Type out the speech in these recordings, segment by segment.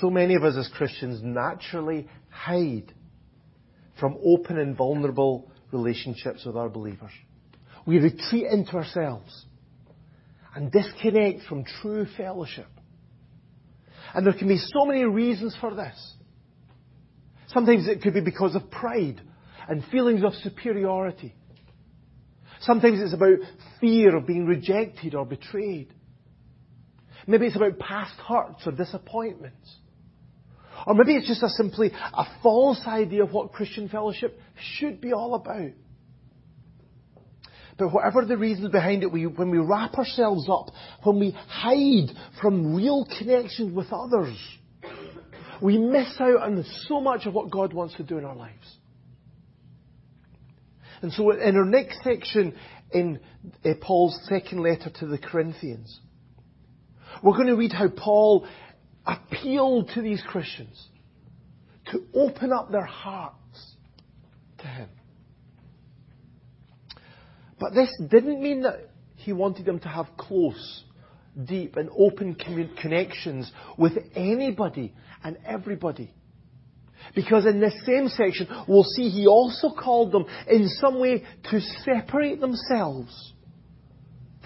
so many of us as Christians naturally hide from open and vulnerable relationships with our believers. We retreat into ourselves and disconnect from true fellowship. And there can be so many reasons for this. Sometimes it could be because of pride and feelings of superiority. Sometimes it's about fear of being rejected or betrayed. Maybe it's about past hurts or disappointments. Or maybe it's just a simply a false idea of what Christian fellowship should be all about. But whatever the reasons behind it, we, when we wrap ourselves up, when we hide from real connections with others, we miss out on so much of what God wants to do in our lives. And so in our next section in uh, Paul's second letter to the Corinthians, we're going to read how Paul appealed to these Christians to open up their hearts to him. But this didn't mean that he wanted them to have close, deep, and open connections with anybody and everybody. Because in this same section, we'll see he also called them in some way to separate themselves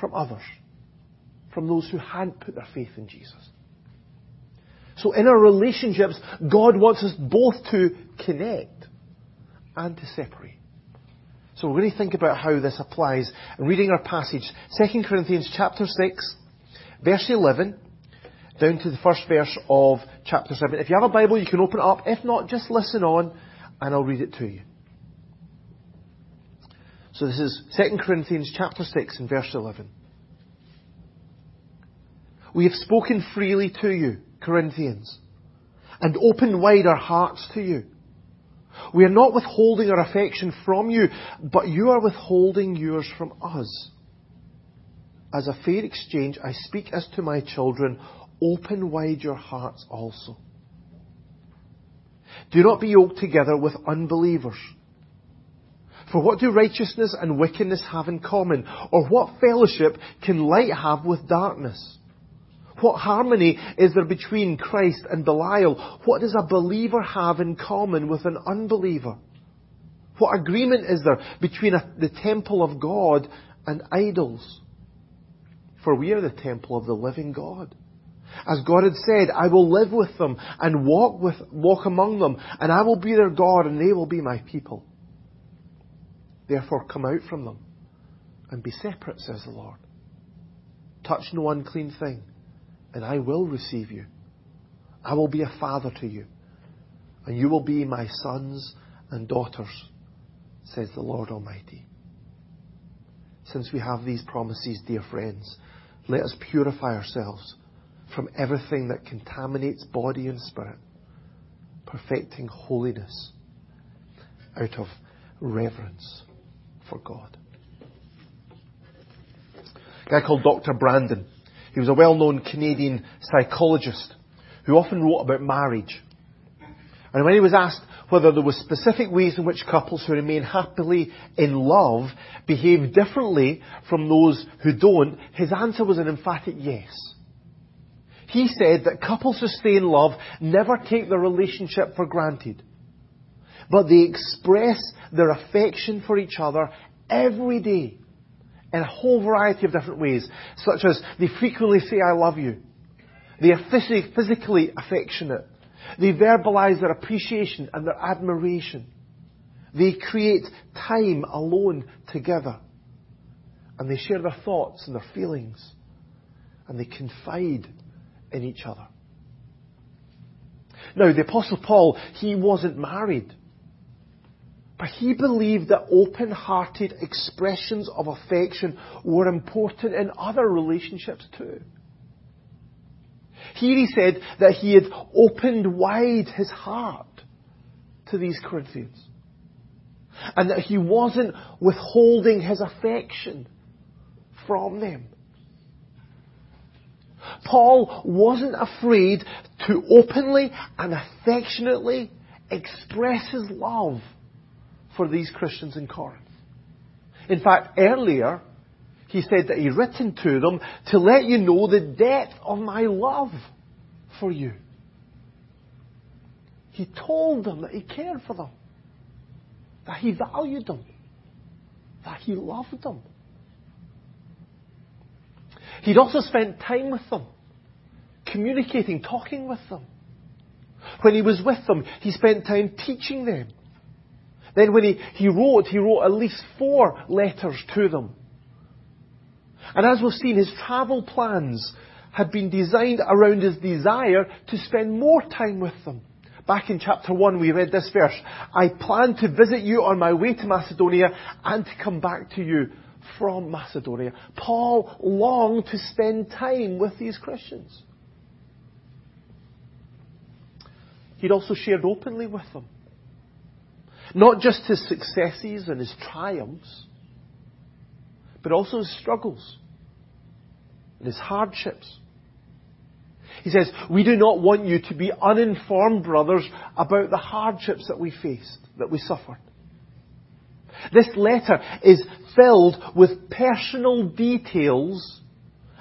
from others, from those who hadn't put their faith in Jesus. So in our relationships, God wants us both to connect and to separate. So we're going to think about how this applies. Reading our passage, 2 Corinthians chapter 6, verse 11, down to the first verse of chapter 7. If you have a Bible, you can open it up. If not, just listen on and I'll read it to you. So this is 2 Corinthians chapter 6 and verse 11. We have spoken freely to you, Corinthians, and open wide our hearts to you. We are not withholding our affection from you, but you are withholding yours from us. As a fair exchange, I speak as to my children, open wide your hearts also. Do not be yoked together with unbelievers. For what do righteousness and wickedness have in common? Or what fellowship can light have with darkness? What harmony is there between Christ and Belial? What does a believer have in common with an unbeliever? What agreement is there between a, the temple of God and idols? For we are the temple of the living God. As God had said, I will live with them and walk with, walk among them, and I will be their God and they will be my people. Therefore come out from them and be separate, says the Lord. Touch no unclean thing and I will receive you. I will be a father to you, and you will be my sons and daughters, says the Lord Almighty. Since we have these promises, dear friends, let us purify ourselves from everything that contaminates body and spirit, perfecting holiness out of reverence for God. A guy called Dr. Branden he was a well-known Canadian psychologist who often wrote about marriage. And when he was asked whether there were specific ways in which couples who remain happily in love behave differently from those who don't, his answer was an emphatic yes. He said that couples who stay in love never take their relationship for granted, but they express their affection for each other every day in a whole variety of different ways, such as they frequently say, I love you. They are physically affectionate. They verbalize their appreciation and their admiration. They create time alone together. And they share their thoughts and their feelings. And they confide in each other. Now, the Apostle Paul, he wasn't married. But he believed that open-hearted expressions of affection were important in other relationships too. Here he said that he had opened wide his heart to these Corinthians. And that he wasn't withholding his affection from them. Paul wasn't afraid to openly and affectionately express his love for these Christians in Corinth. In fact, earlier, he said that he written to them to let you know the depth of my love for you. He told them that he cared for them, that he valued them, that he loved them. He'd also spent time with them, communicating, talking with them. When he was with them, he spent time teaching them. Then when he, he wrote, he wrote at least four letters to them. And as we've seen, his travel plans had been designed around his desire to spend more time with them. Back in chapter 1 we read this verse, I plan to visit you on my way to Macedonia and to come back to you from Macedonia. Paul longed to spend time with these Christians. He'd also shared openly with them. Not just his successes and his triumphs, but also his struggles and his hardships. He says, we do not want you to be uninformed, brothers, about the hardships that we faced, that we suffered. This letter is filled with personal details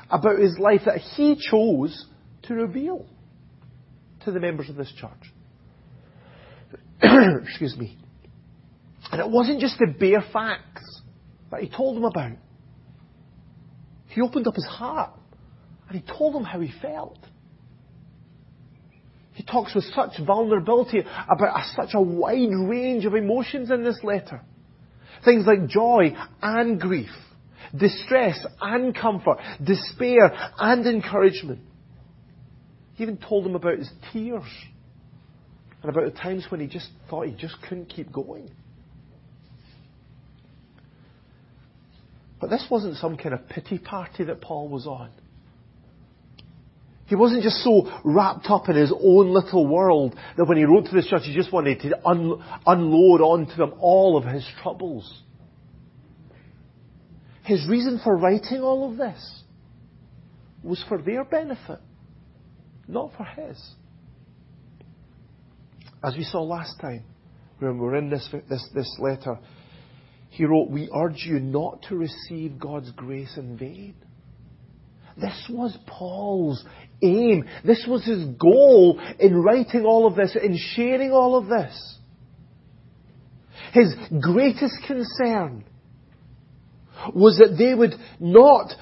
about his life that he chose to reveal to the members of this church. Excuse me. And it wasn't just the bare facts that he told them about. He opened up his heart and he told them how he felt. He talks with such vulnerability about a, such a wide range of emotions in this letter. Things like joy and grief, distress and comfort, despair and encouragement. He even told them about his tears and about the times when he just thought he just couldn't keep going. But this wasn't some kind of pity party that Paul was on. He wasn't just so wrapped up in his own little world that when he wrote to this church, he just wanted to un- unload onto them all of his troubles. His reason for writing all of this was for their benefit, not for his. As we saw last time, when we were in this, this, this letter, he wrote, We urge you not to receive God's grace in vain. This was Paul's aim. This was his goal in writing all of this, in sharing all of this. His greatest concern was that they would not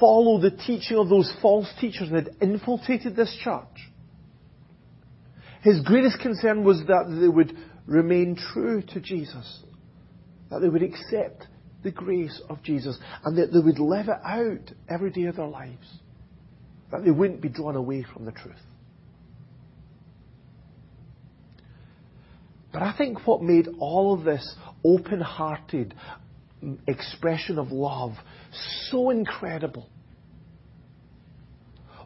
follow the teaching of those false teachers that had infiltrated this church. His greatest concern was that they would remain true to Jesus that they would accept the grace of Jesus and that they would live it out every day of their lives. That they wouldn't be drawn away from the truth. But I think what made all of this open hearted expression of love so incredible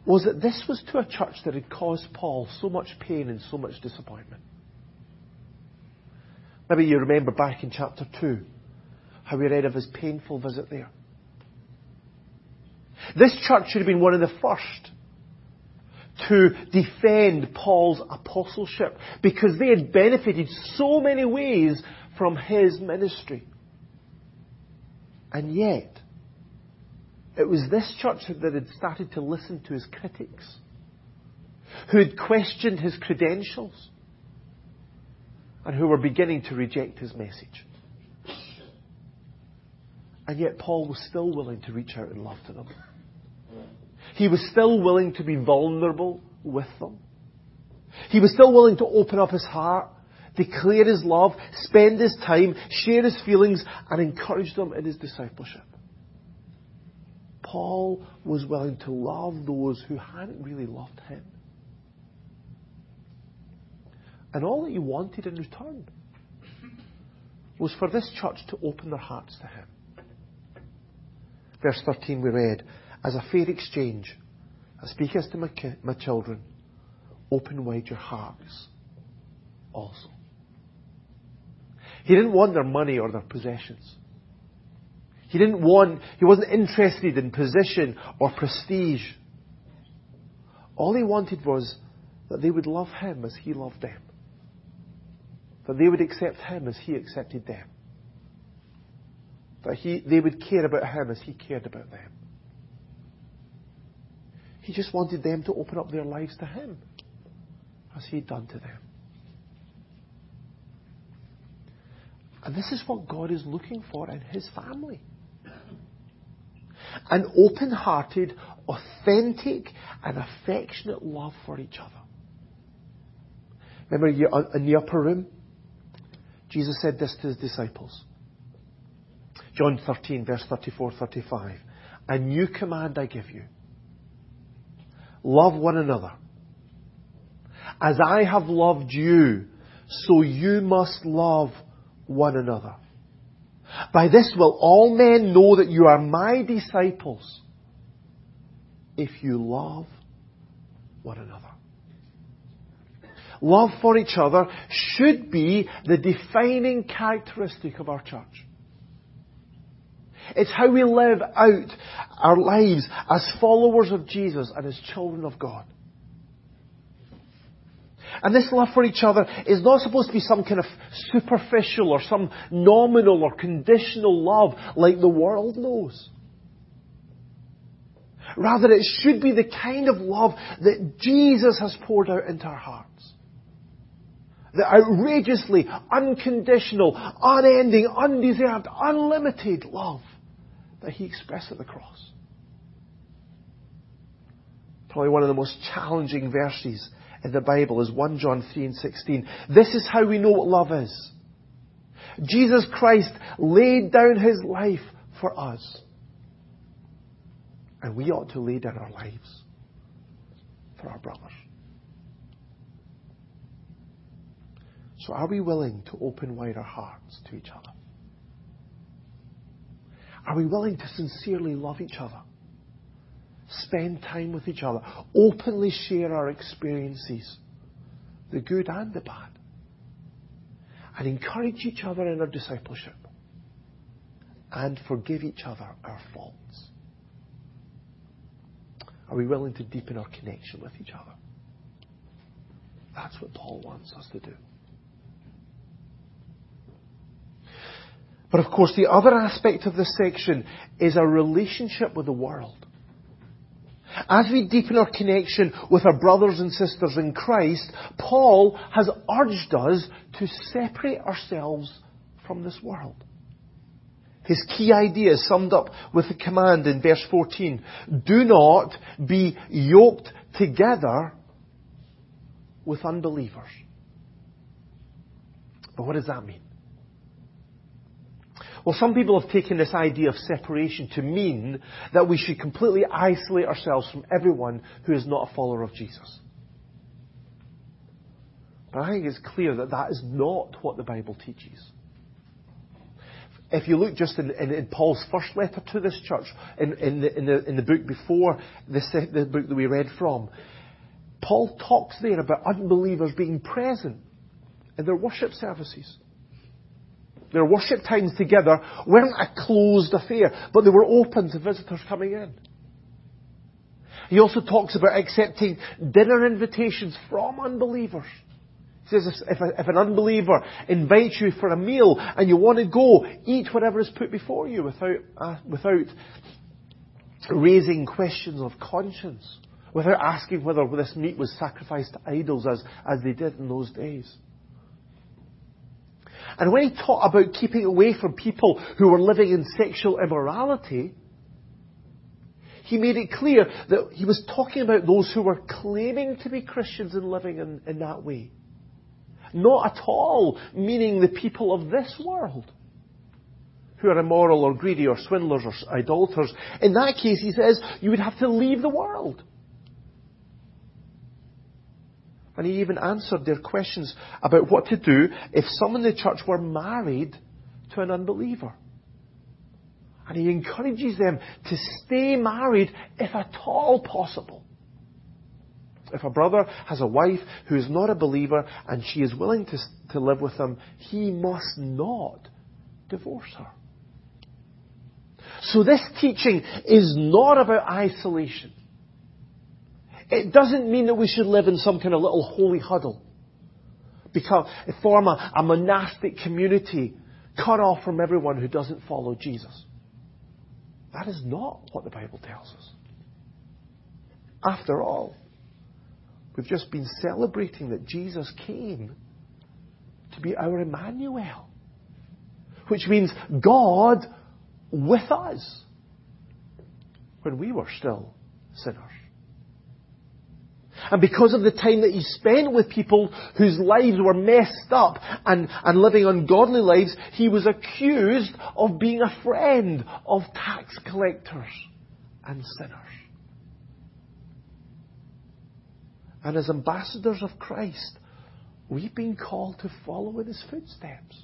was that this was to a church that had caused Paul so much pain and so much disappointment. Maybe you remember back in chapter 2 how we read of his painful visit there. This church should have been one of the first to defend Paul's apostleship because they had benefited so many ways from his ministry. And yet, it was this church that had started to listen to his critics, who had questioned his credentials, and who were beginning to reject his message. And yet Paul was still willing to reach out and love to them. He was still willing to be vulnerable with them. He was still willing to open up his heart, declare his love, spend his time, share his feelings, and encourage them in his discipleship. Paul was willing to love those who hadn't really loved him. And all that he wanted in return was for this church to open their hearts to him. Verse 13 we read, As a fair exchange, I speak as to my, ki- my children, open wide your hearts also. He didn't want their money or their possessions. He didn't want, he wasn't interested in position or prestige. All he wanted was that they would love him as he loved them that they would accept him as he accepted them. That he, they would care about him as he cared about them. He just wanted them to open up their lives to him as he'd done to them. And this is what God is looking for in His family. An open hearted, authentic, and affectionate love for each other. Remember in the upper room? Jesus said this to his disciples. John 13, verse 34, 35. A new command I give you. Love one another. As I have loved you, so you must love one another. By this will all men know that you are my disciples if you love one another. Love for each other should be the defining characteristic of our church. It's how we live out our lives as followers of Jesus and as children of God. And this love for each other is not supposed to be some kind of superficial or some nominal or conditional love like the world knows. Rather, it should be the kind of love that Jesus has poured out into our hearts. The outrageously unconditional, unending, undeserved, unlimited love that He expressed at the cross. Probably one of the most challenging verses in the Bible is 1 John 3 and 16. This is how we know what love is. Jesus Christ laid down His life for us. And we ought to lay down our lives for our brothers. So are we willing to open wide our hearts to each other? Are we willing to sincerely love each other? Spend time with each other. Openly share our experiences, the good and the bad. And encourage each other in our discipleship. And forgive each other our faults. Are we willing to deepen our connection with each other? That's what Paul wants us to do. But of course, the other aspect of this section is our relationship with the world. As we deepen our connection with our brothers and sisters in Christ, Paul has urged us to separate ourselves from this world. His key idea is summed up with the command in verse 14. Do not be yoked together with unbelievers. But what does that mean? Well, some people have taken this idea of separation to mean that we should completely isolate ourselves from everyone who is not a follower of Jesus. But I think it's clear that that is not what the Bible teaches. If you look just in, in, in Paul's first letter to this church, in, in, the, the, the book before this, the book that we read from, Paul talks there about unbelievers being present in their worship services. Their worship times together weren't a closed affair, but they were open to visitors coming in. He also talks about accepting dinner invitations from unbelievers. He says if, if, an unbeliever invites you for a meal and you want to go, eat whatever is put before you without, uh, without raising questions of conscience, without asking whether this meat was sacrificed to idols as, as they did in those days. And when he taught about keeping away from people who were living in sexual immorality, he made it clear that he was talking about those who were claiming to be Christians and living in, in that way. Not at all meaning the people of this world who are immoral or greedy or swindlers or idolaters. In that case, he says, you would have to leave the world. And he even answered their questions about what to do if some in the church were married to an unbeliever. And he encourages them to stay married if at all possible. If a brother has a wife who is not a believer and she is willing to, to live with him, he must not divorce her. So this teaching is not about isolation. It doesn't mean that we should live in some kind of little holy huddle. Become, form a, a monastic community cut off from everyone who doesn't follow Jesus. That is not what the Bible tells us. After all, we've just been celebrating that Jesus came to be our Emmanuel, which means God with us when we were still sinners. And because of the time that he spent with people whose lives were messed up and, and living ungodly lives, he was accused of being a friend of tax collectors and sinners. And as ambassadors of Christ, we've been called to follow in his footsteps.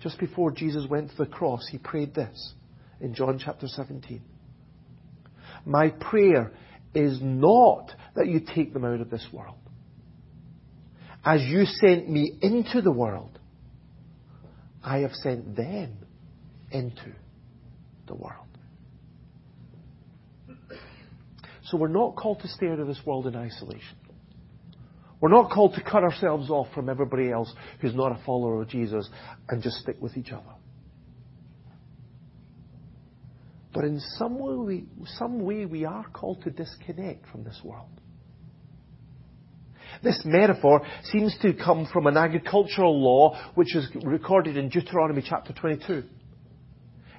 Just before Jesus went to the cross, he prayed this in John chapter 17. My prayer is not that you take them out of this world. As you sent me into the world, I have sent them into the world. So we're not called to stay out of this world in isolation. We're not called to cut ourselves off from everybody else who's not a follower of Jesus and just stick with each other. But in some way, we, some way we are called to disconnect from this world. This metaphor seems to come from an agricultural law which is recorded in Deuteronomy chapter 22.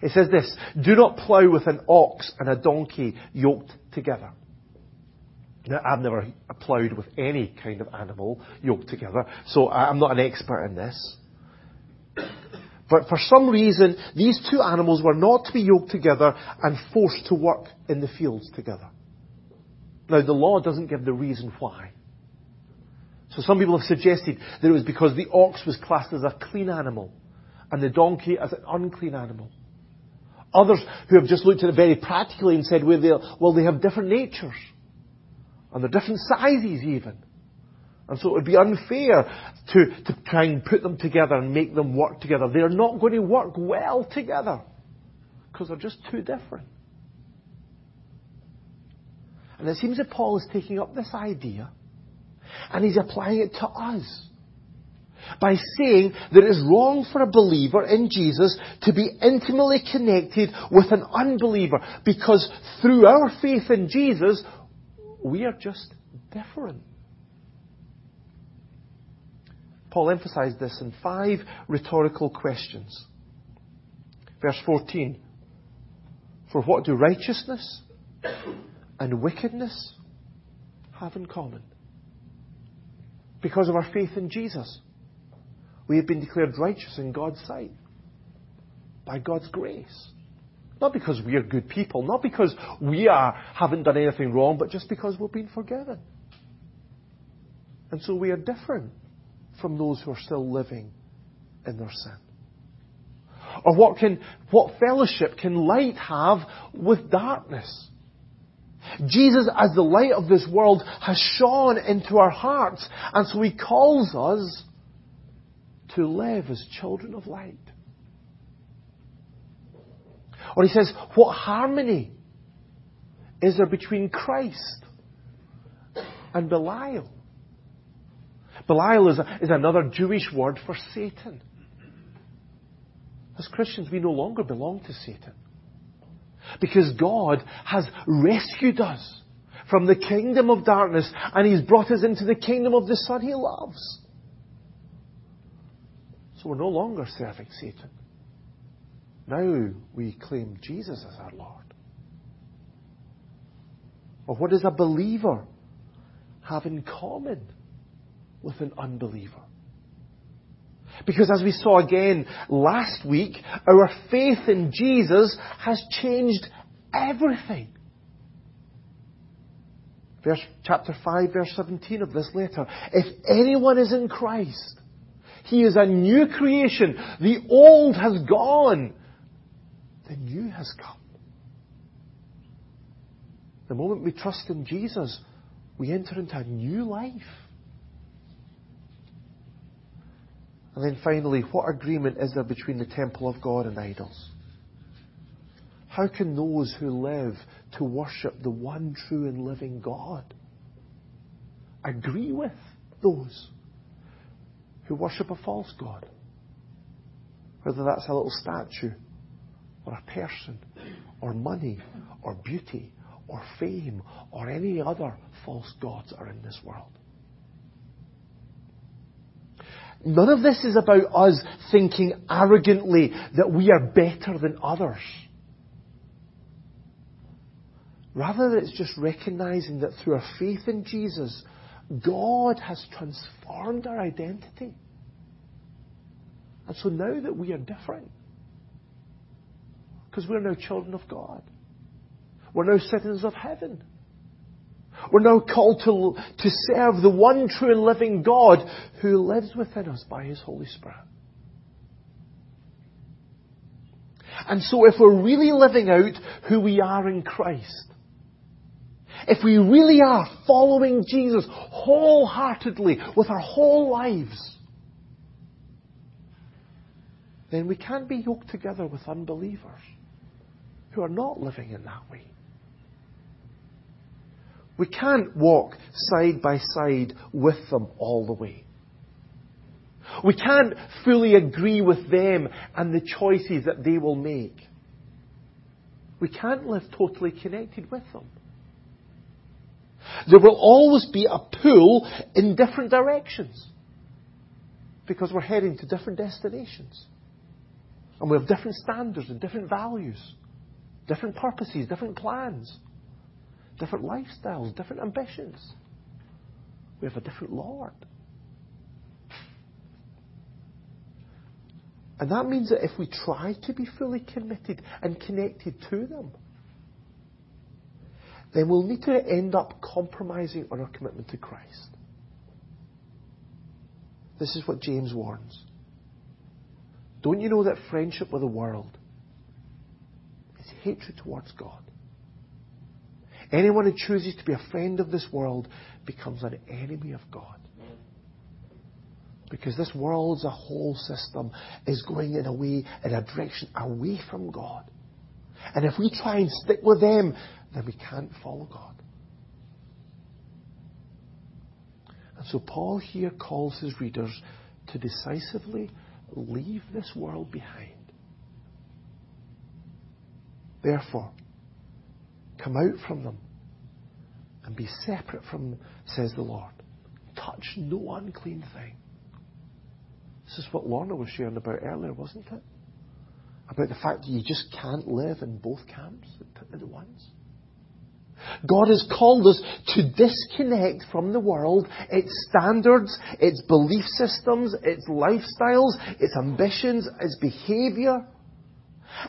It says this, do not plough with an ox and a donkey yoked together. Now, I've never ploughed with any kind of animal yoked together, so I'm not an expert in this. But for some reason, these two animals were not to be yoked together and forced to work in the fields together. Now, the law doesn't give the reason why. So some people have suggested that it was because the ox was classed as a clean animal and the donkey as an unclean animal. Others who have just looked at it very practically and said, well, well they have different natures. And they're different sizes even. And so it would be unfair to, to try and put them together and make them work together. They're not going to work well together because they're just too different. And it seems that Paul is taking up this idea and he's applying it to us by saying that it is wrong for a believer in Jesus to be intimately connected with an unbeliever because through our faith in Jesus, we are just different. Paul emphasized this in five rhetorical questions. Verse 14. For what do righteousness and wickedness have in common? Because of our faith in Jesus, we have been declared righteous in God's sight by God's grace. Not because we are good people, not because we are, haven't done anything wrong, but just because we've been forgiven. And so we are different from those who are still living in their sin. Or what can, what fellowship can light have with darkness? Jesus, as the light of this world, has shone into our hearts, and so He calls us to live as children of light. Or he says, what harmony is there between Christ and Belial? Belial is, a, is another Jewish word for Satan. As Christians, we no longer belong to Satan. Because God has rescued us from the kingdom of darkness and He's brought us into the kingdom of the Son He loves. So we're no longer serving Satan. Now we claim Jesus as our Lord. Or what does a believer have in common with an unbeliever? Because as we saw again last week, our faith in Jesus has changed everything. Verse, chapter 5, verse 17 of this letter. If anyone is in Christ, he is a new creation. The old has gone the new has come. The moment we trust in Jesus, we enter into a new life. And then finally, what agreement is there between the temple of God and idols? How can those who live to worship the one true and living God agree with those who worship a false God? Whether that's a little statue or a person or money or beauty or fame or any other false gods are in this world. None of this is about us thinking arrogantly that we are better than others. Rather, it's just recognizing that through our faith in Jesus, God has transformed our identity. And so now that we are different, because we're now children of God, we're now citizens of heaven. We're now called to, to serve the one true and living God who lives within us by His Holy Spirit. And so if we're really living out who we are in Christ, if we really are following Jesus wholeheartedly with our whole lives, then we can't be yoked together with unbelievers who are not living in that way. We can't walk side by side with them all the way. We can't fully agree with them and the choices that they will make. We can't live totally connected with them. There will always be a pull in different directions because we're heading to different destinations. And we have different standards and different values, different purposes, different plans, different lifestyles, different ambitions. We have a different Lord. And that means that if we try to be fully committed and connected to them, then we'll need to end up compromising on our commitment to Christ. This is what James warns. Don't you know that friendship with the world is hatred towards God? Anyone who chooses to be a friend of this world becomes an enemy of God. Because this world as a whole system is going in a way, in a direction away from God. And if we try and stick with them, then we can't follow God. And so Paul here calls his readers to decisively leave this world behind. Therefore, come out from them and be separate from them, says the Lord. Touch no unclean thing. This is what Lorna was sharing about earlier, wasn't it? About the fact that you just can't live in both camps at once. God has called us to disconnect from the world, its standards, its belief systems, its lifestyles, its ambitions, its behavior,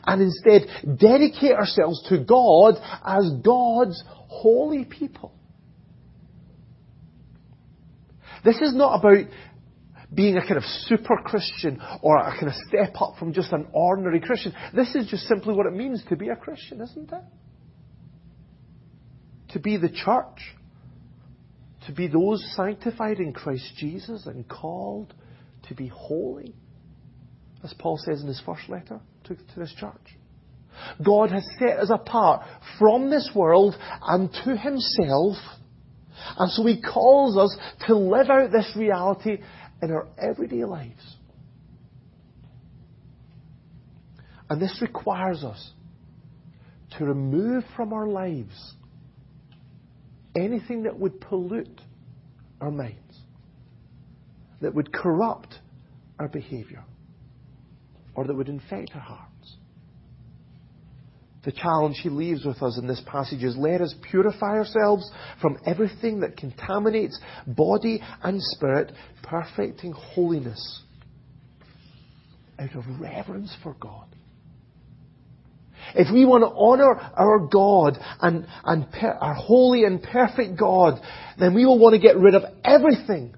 and instead dedicate ourselves to God as God's holy people. This is not about being a kind of super Christian or a kind of step up from just an ordinary Christian. This is just simply what it means to be a Christian, isn't it? to be the church, to be those sanctified in Christ Jesus and called to be holy, as Paul says in his first letter to, to this church. God has set us apart from this world and to himself, and so he calls us to live out this reality in our everyday lives. And this requires us to remove from our lives anything that would pollute our minds, that would corrupt our behavior, or that would infect our hearts. The challenge he leaves with us in this passage is let us purify ourselves from everything that contaminates body and spirit, perfecting holiness out of reverence for God. If we want to honor our God and, and per, our holy and perfect God, then we will want to get rid of everything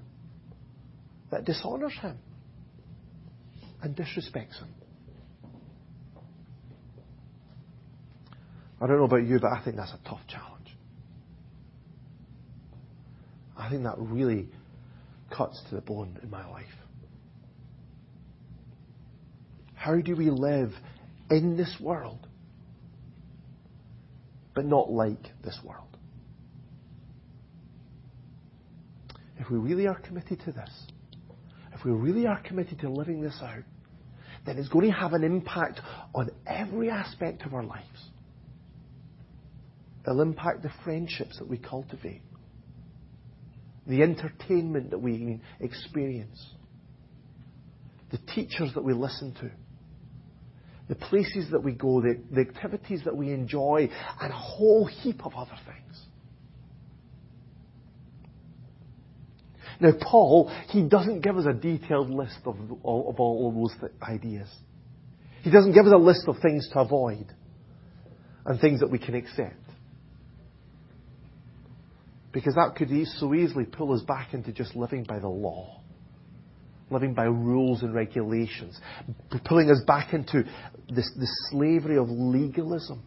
that dishonors Him and disrespects Him. I don't know about you, but I think that's a tough challenge. I think that really cuts to the bone in my life. How do we live in this world but not like this world. If we really are committed to this, if we really are committed to living this out, then it's going to have an impact on every aspect of our lives. It'll impact the friendships that we cultivate, the entertainment that we experience, the teachers that we listen to, the places that we go, the, the activities that we enjoy, and a whole heap of other things. Now, Paul, he doesn't give us a detailed list of, of all of those ideas. He doesn't give us a list of things to avoid and things that we can accept. Because that could so easily pull us back into just living by the law, living by rules and regulations, pulling us back into this, the slavery of legalism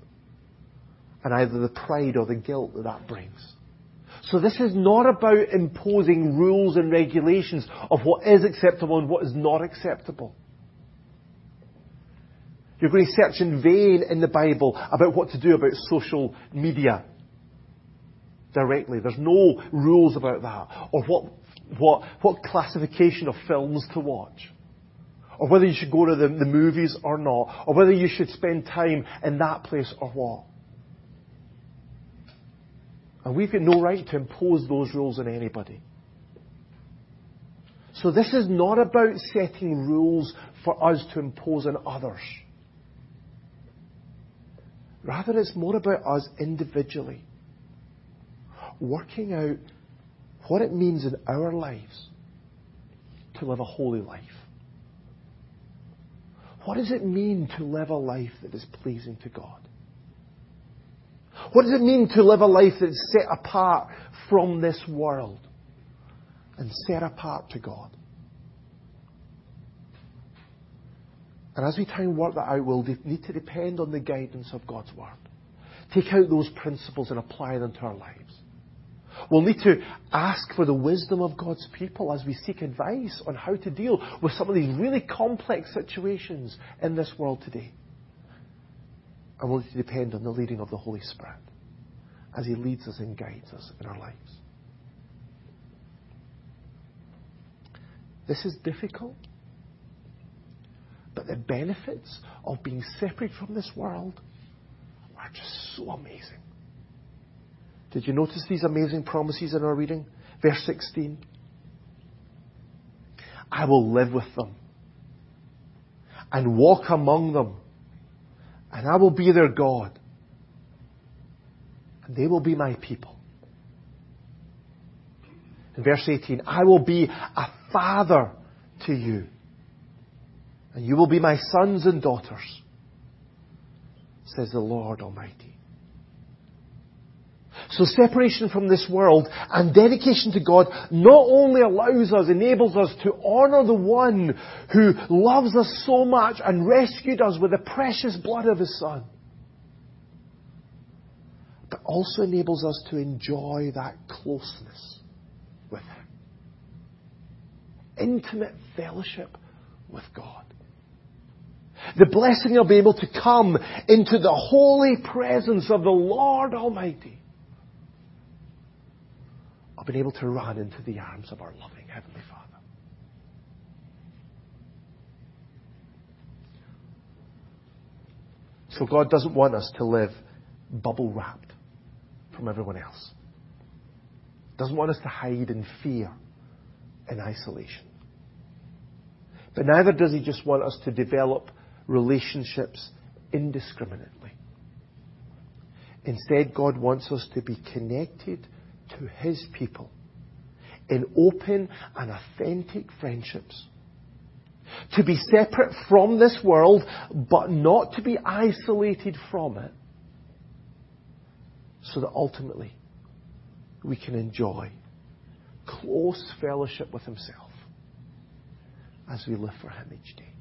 and either the pride or the guilt that that brings. So this is not about imposing rules and regulations of what is acceptable and what is not acceptable. You're going to search in vain in the Bible about what to do about social media directly. There's no rules about that. Or what, what, what classification of films to watch. Or whether you should go to the, the movies or not. Or whether you should spend time in that place or what. And we've got no right to impose those rules on anybody. So this is not about setting rules for us to impose on others. Rather, it's more about us individually working out what it means in our lives to live a holy life. What does it mean to live a life that is pleasing to God? What does it mean to live a life that's set apart from this world and set apart to God? And as we try and work that out, we'll need to depend on the guidance of God's Word. Take out those principles and apply them to our lives. We'll need to ask for the wisdom of God's people as we seek advice on how to deal with some of these really complex situations in this world today. And we'll need to depend on the leading of the Holy Spirit as He leads us and guides us in our lives. This is difficult, but the benefits of being separate from this world are just so amazing. Did you notice these amazing promises in our reading? Verse 16. I will live with them and walk among them, and I will be their God, and they will be my people. In verse 18, I will be a father to you, and you will be my sons and daughters, says the Lord Almighty. So separation from this world and dedication to God not only allows us, enables us to honour the one who loves us so much and rescued us with the precious blood of His Son, but also enables us to enjoy that closeness with Him. Intimate fellowship with God. The blessing of being able to come into the holy presence of the Lord Almighty of being able to run into the arms of our loving Heavenly Father. So God doesn't want us to live bubble wrapped from everyone else. Doesn't want us to hide in fear and isolation. But neither does He just want us to develop relationships indiscriminately. Instead, God wants us to be connected to His people in open and authentic friendships. To be separate from this world, but not to be isolated from it. So that ultimately we can enjoy close fellowship with Himself as we live for Him each day.